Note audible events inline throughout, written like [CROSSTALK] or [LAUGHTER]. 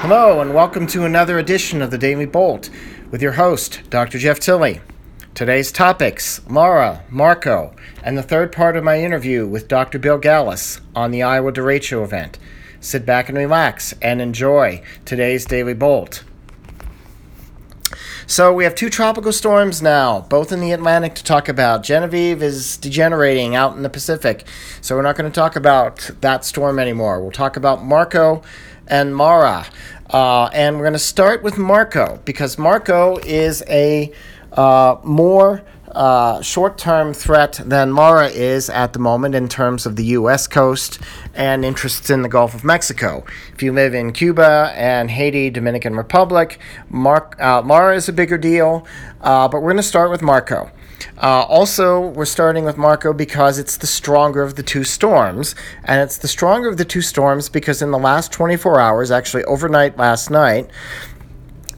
Hello, and welcome to another edition of the Daily Bolt with your host, Dr. Jeff Tilley. Today's topics Laura, Marco, and the third part of my interview with Dr. Bill Gallus on the Iowa Derecho event. Sit back and relax and enjoy today's Daily Bolt. So we have two tropical storms now, both in the Atlantic to talk about. Genevieve is degenerating out in the Pacific, so we're not going to talk about that storm anymore. We'll talk about Marco and Laura. Uh, and we're going to start with Marco because Marco is a uh, more uh, short term threat than Laura is at the moment in terms of the U.S. coast and interests in the Gulf of Mexico. If you live in Cuba and Haiti, Dominican Republic, Mar- uh, Laura is a bigger deal, uh, but we're going to start with Marco. Uh, also, we're starting with Marco because it's the stronger of the two storms. And it's the stronger of the two storms because in the last 24 hours, actually overnight last night,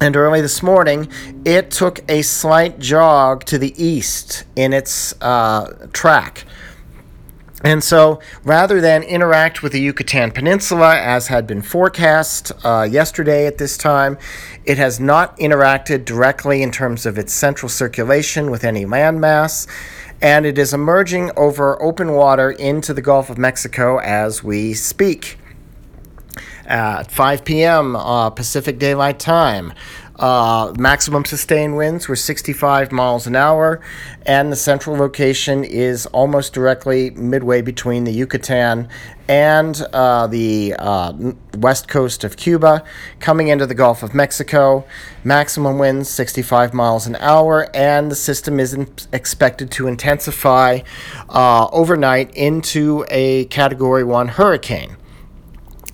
and early this morning, it took a slight jog to the east in its uh, track. And so, rather than interact with the Yucatan Peninsula as had been forecast uh, yesterday at this time, it has not interacted directly in terms of its central circulation with any landmass, and it is emerging over open water into the Gulf of Mexico as we speak. At 5 p.m. Uh, Pacific Daylight Time, uh, maximum sustained winds were 65 miles an hour, and the central location is almost directly midway between the Yucatan and uh, the uh, west coast of Cuba, coming into the Gulf of Mexico. Maximum winds 65 miles an hour, and the system is in- expected to intensify uh, overnight into a Category 1 hurricane.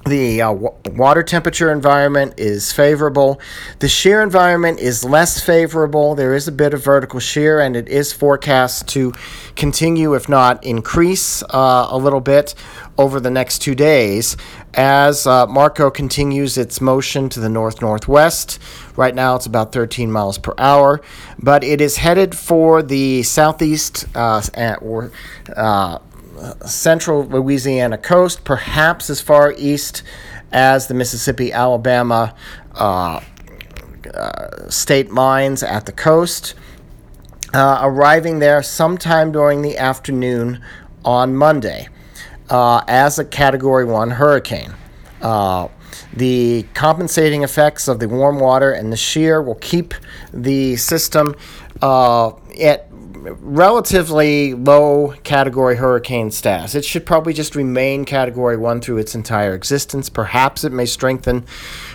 The uh, w- water temperature environment is favorable. The shear environment is less favorable. There is a bit of vertical shear, and it is forecast to continue, if not increase, uh, a little bit over the next two days as uh, Marco continues its motion to the north northwest. Right now, it's about 13 miles per hour, but it is headed for the southeast uh, or uh, central Louisiana coast, perhaps as far east as the Mississippi Alabama uh, uh, state lines at the coast, uh, arriving there sometime during the afternoon on Monday uh, as a Category 1 hurricane. Uh, the compensating effects of the warm water and the shear will keep the system uh, at relatively low category hurricane status. It should probably just remain category one through its entire existence. Perhaps it may strengthen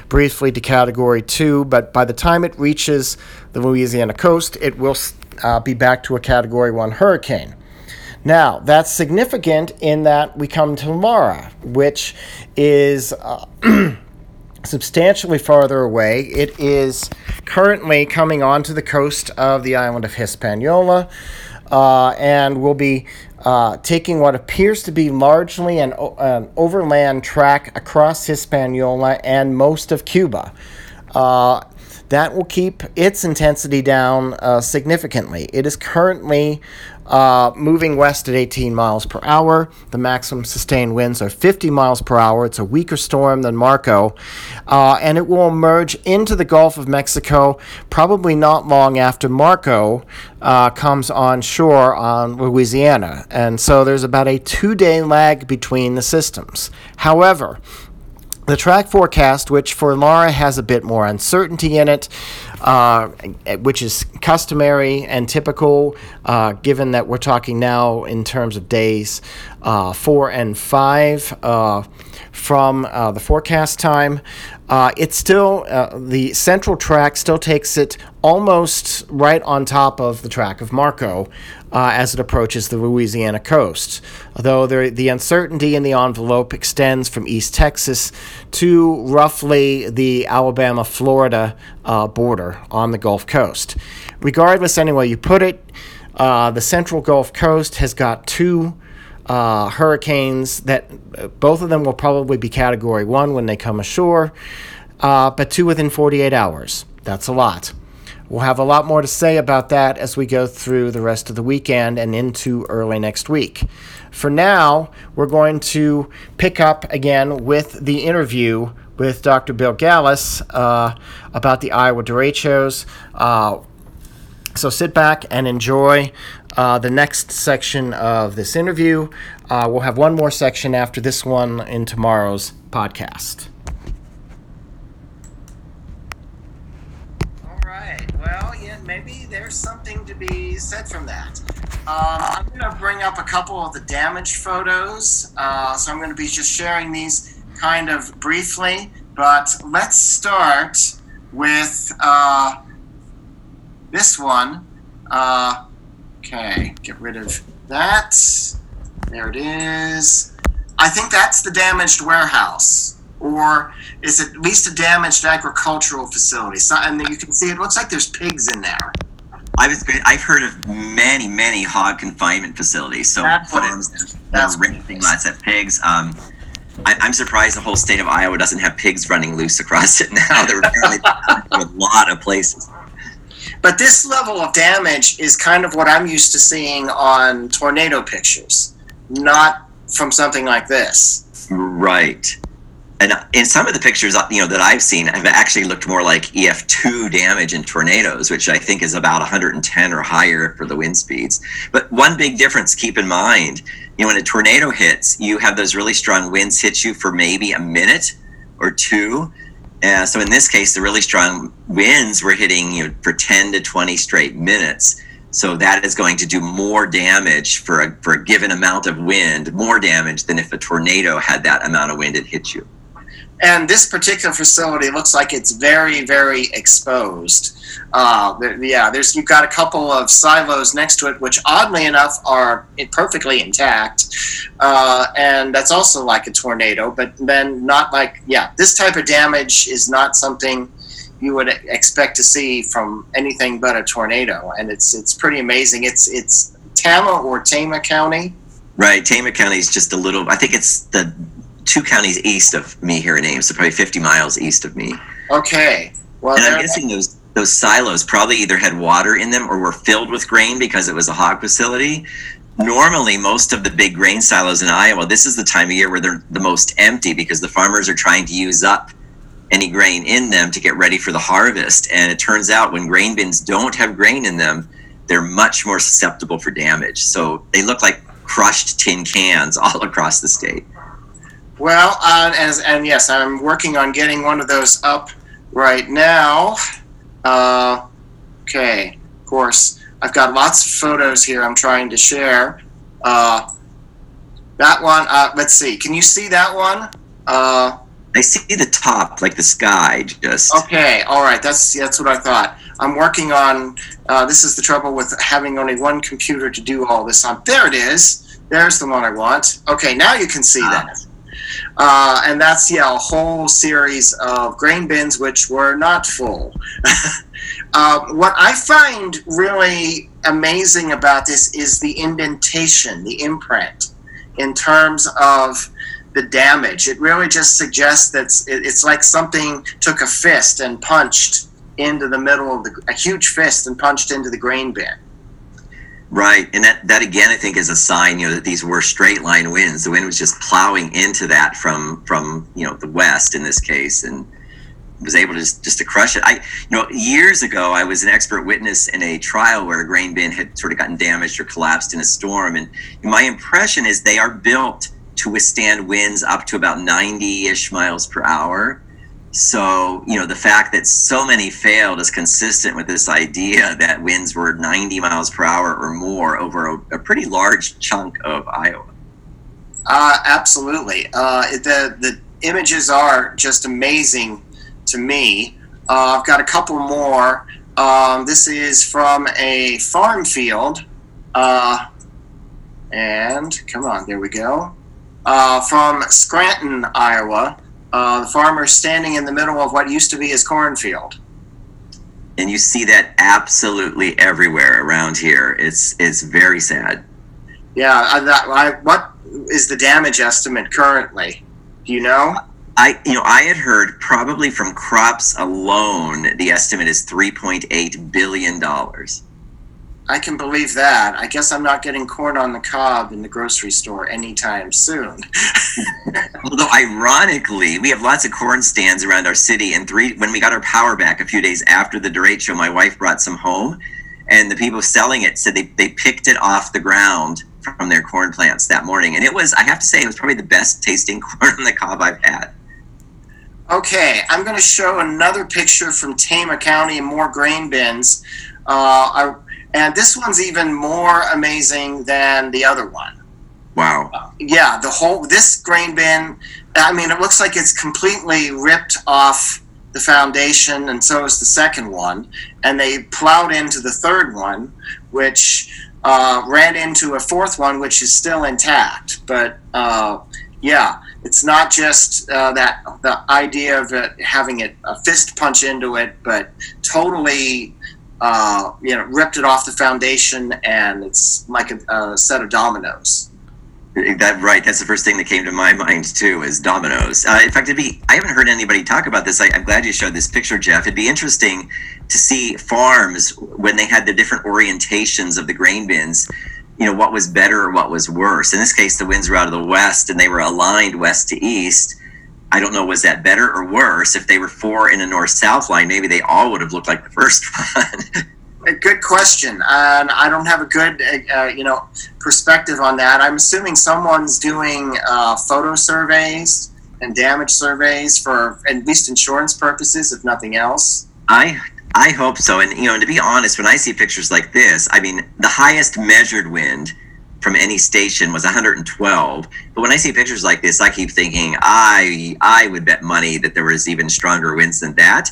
briefly to category two, but by the time it reaches the Louisiana coast, it will uh, be back to a category one hurricane. Now, that's significant in that we come to Laura, which is. Uh, [CLEARS THROAT] substantially farther away. It is currently coming onto the coast of the island of Hispaniola uh, and will be uh, taking what appears to be largely an, an, overland track across Hispaniola and most of Cuba. Uh, that will keep its intensity down uh, significantly. It is currently uh, moving west at 18 miles per hour. The maximum sustained winds are 50 miles per hour. It's a weaker storm than Marco, uh, and it will emerge into the Gulf of Mexico probably not long after Marco uh, comes on shore on Louisiana. And so there's about a two day lag between the systems. However, the track forecast, which for Laura has a bit more uncertainty in it, uh, which is customary and typical, uh, given that we're talking now in terms of days uh, four and five uh, from uh, the forecast time. Uh, it's still, the central track still takes it almost right on top of the track of Marco as it approaches the Louisiana coast. though the, the uncertainty in the envelope extends from East Texas to roughly the Alabama Florida uh, on the Gulf Coast. Regardless, anyway you put it, uh, the central Gulf Coast has got two. Uh, hurricanes that uh, both of them will probably be category one when they come ashore, uh, but two within 48 hours. That's a lot. We'll have a lot more to say about that as we go through the rest of the weekend and into early next week. For now, we're going to pick up again with the interview with Dr. Bill Gallus uh, about the Iowa derechos. Uh, so sit back and enjoy uh, the next section of this interview. Uh, we'll have one more section after this one in tomorrow's podcast. All right. Well, yeah, maybe there's something to be said from that. Um, I'm going to bring up a couple of the damaged photos. Uh, so I'm going to be just sharing these kind of briefly. But let's start with uh, this one. Uh, okay, get rid of that. There it is. I think that's the damaged warehouse, or is it at least a damaged agricultural facility? So, and you can see it looks like there's pigs in there. I was I've heard of many, many hog confinement facilities. So That's what it farms is. that That's are what it raising is. lots of pigs. Um, I, I'm surprised the whole state of Iowa doesn't have pigs running loose across it now. They're apparently [LAUGHS] a lot of places. But this level of damage is kind of what I'm used to seeing on tornado pictures, not from something like this. Right. And in some of the pictures, uh, you know, that I've seen, have actually looked more like EF2 damage in tornadoes, which I think is about 110 or higher for the wind speeds. But one big difference, keep in mind, you know, when a tornado hits, you have those really strong winds hit you for maybe a minute or two. Uh, so in this case, the really strong winds were hitting you know, for 10 to 20 straight minutes. So that is going to do more damage for a, for a given amount of wind, more damage than if a tornado had that amount of wind it hit you. And this particular facility looks like it's very, very exposed. Uh, yeah, there's you've got a couple of silos next to it, which oddly enough are perfectly intact, uh, and that's also like a tornado. But then not like yeah, this type of damage is not something you would expect to see from anything but a tornado, and it's it's pretty amazing. It's it's Tama or Tama County. Right. Tama County is just a little, I think it's the two counties east of me here in Ames, so probably 50 miles east of me. Okay, well And I'm guessing those those silos probably either had water in them or were filled with grain because it was a hog facility. Normally, most of the big grain silos in Iowa, this is the time of year where they're the most empty because the farmers are trying to use up any grain in them to get ready for the harvest. And it turns out when grain bins don't have grain in them, they're much more susceptible for damage. So they look like crushed tin cans [LAUGHS] all across the state. Well, uh, as, and yes, I'm working on getting one of those up right now. Uh, okay, of course, I've got lots of photos here I'm trying to share. Uh, that one, uh, let's see, can you see that one? Uh, I see the top, like the sky, just. okay, all right, that's that's what I thought. I'm working on. Uh, this is the trouble with having only one computer to do all this on. There it is. There's the one I want. Okay, now you can see Ah. that. Uh, and that's yeah a whole series of grain bins which were not full. [LAUGHS] uh, what I find really amazing about this is the indentation, the imprint, in terms of the damage. It really just suggests that it's, it's like something took a fist and punched into the middle of the a huge fist and punched into the grain bin. Right, and that that again, I think, is a sign, you know, that these were straight line winds. The wind was just plowing into that from from you know the west in this case, and was able to just, just to crush it. I, you know, years ago, I was an expert witness in a trial where a grain bin had sort of gotten damaged or collapsed in a storm, and my impression is they are built to withstand winds up to about ninety-ish miles per hour. So, you know, the fact that so many failed is consistent with this idea that winds were 90 miles per hour or more over a, a pretty large chunk of Iowa. Uh, absolutely. Uh, the the images are just amazing to me. Uh, I've got a couple more. Um, this is from a farm field, uh, and come on, there we go. Uh, from Scranton, Iowa. Uh, the farmer standing in the middle of what used to be his cornfield. And you see that absolutely everywhere around here. It's it's very sad. Yeah, I, that, I, what is the damage estimate currently? Do you know? I you know I had heard probably from crops alone the estimate is 3.8 billion dollars. I can believe that. I guess I'm not getting corn on the cob in the grocery store anytime soon. [LAUGHS] Although ironically, we have lots of corn stands around our city, and three when we got our power back a few days after the derecho, my wife brought some home, and the people selling it said they, they picked it off the ground from their corn plants that morning, and it was I have to say it was probably the best tasting [LAUGHS] corn on the cob I've had. Okay, I'm going to show another picture from Tama County and more grain bins. Uh, I, and this one's even more amazing than the other one. Wow. Uh, yeah, the whole this grain bin. I mean, it looks like it's completely ripped off the foundation, and so is the second one. And they plowed into the third one, which uh, ran into a fourth one, which is still intact. But uh, yeah, it's not just uh, that the idea of it, having it a fist punch into it, but totally uh, you know ripped it off the foundation, and it's like a, a set of dominoes. That right. That's the first thing that came to my mind too. Is dominoes. Uh, in fact, it'd be. I haven't heard anybody talk about this. I, I'm glad you showed this picture, Jeff. It'd be interesting to see farms when they had the different orientations of the grain bins you know what was better or what was worse. In this case, the winds were out of the west and they were aligned west to east. I don't know, was that better or worse? If they were four in a north south line, maybe they all would have looked like the first [LAUGHS] one. a good question, and I don't have a good uh, you know perspective on that. I'm assuming someone's doing uh, photo surveys and damage surveys for at least insurance purposes, if nothing else. I I hope so. And you know, to be honest, when I see pictures like this, I mean, the highest measured wind from any station was 112. But when I see pictures like this, I keep thinking I I would bet money that there was even stronger winds than that.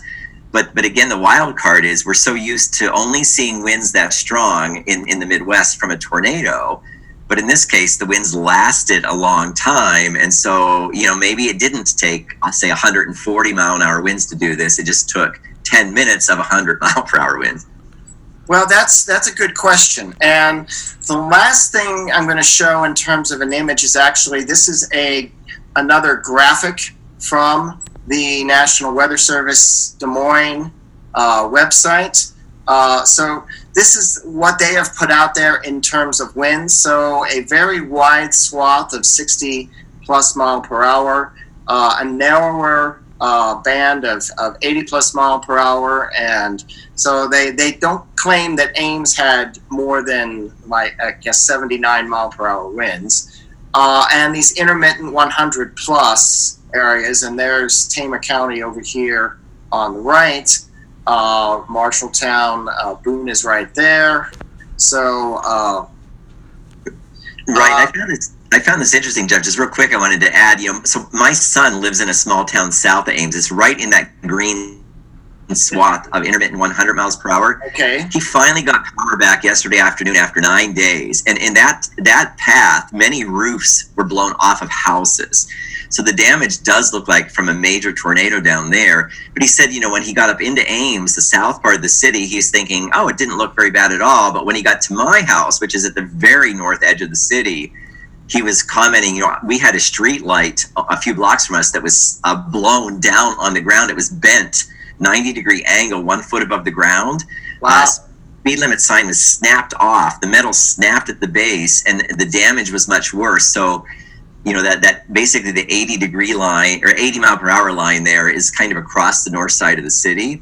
But but again, the wild card is we're so used to only seeing winds that strong in, in the Midwest from a tornado. But in this case, the winds lasted a long time. And so, you know, maybe it didn't take, I'll say 140 mile an hour winds to do this. It just took 10 minutes of 100 [LAUGHS] mile per hour winds? Well, that's that's a good question. And the last thing I'm going to show in terms of an image is actually this is a another graphic from the National Weather Service Des Moines uh, website. Uh, so this is what they have put out there in terms of winds. So a very wide swath of 60 plus mile per hour, uh, a narrower uh, band of, of 80 plus mile per hour. And so they, they don't claim that Ames had more than, like, I guess, 79 mile per hour winds. Uh, and these intermittent 100 plus areas, and there's Tama County over here on the right. Uh, Marshalltown, uh, Boone is right there. So, uh, right, I found it's I found this interesting, Jeff. Just real quick, I wanted to add, you know, so my son lives in a small town south of Ames. It's right in that green swath of intermittent 100 miles per hour. Okay. He finally got power back yesterday afternoon after nine days, and in that that path, many roofs were blown off of houses. So the damage does look like from a major tornado down there. But he said, you know, when he got up into Ames, the south part of the city, he's thinking, oh, it didn't look very bad at all. But when he got to my house, which is at the very north edge of the city, he was commenting, you know, we had a street light a few blocks from us that was uh, blown down on the ground. It was bent 90 degree angle, one foot above the ground. Wow. Uh, speed limit sign was snapped off. The metal snapped at the base, and the damage was much worse. So, you know that that basically the 80 degree line or 80 mile per hour line there is kind of across the north side of the city.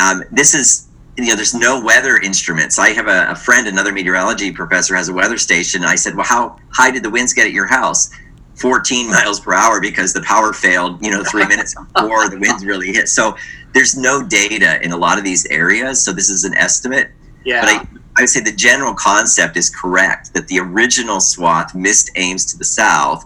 Um, this is you know, there's no weather instruments. I have a, a, friend, another meteorology professor, has a weather station. I said, well, how high did the winds get at your house? 14 [LAUGHS] miles per hour because the power failed, you know, three minutes before the winds really hit. So there's no data in a lot of these areas. So this is an estimate. Yeah. But I, I would say the general concept is correct that the original swath missed Ames to the south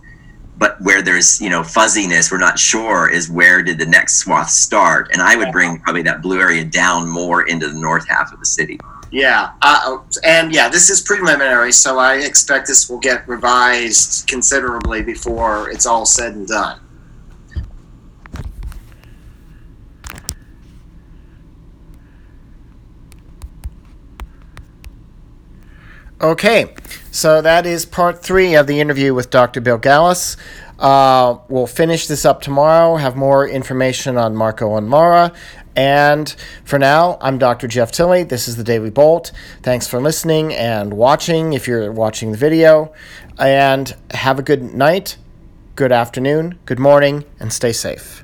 but where there's you know fuzziness we're not sure is where did the next swath start. And i would bring probably that blue area down more into the north half of the city. Yeah uh, and yeah this is preliminary so i expect this will get revised considerably before it's all said and done Okay, so that is part three of the interview with Dr. Bill Gallus. Uh, we'll finish this up tomorrow, have more information on Marco and Laura. And for now, I'm Dr. Jeff Tilley. This is the Daily Bolt. Thanks for listening and watching if you're watching the video. And have a good night, good afternoon, good morning, and stay safe.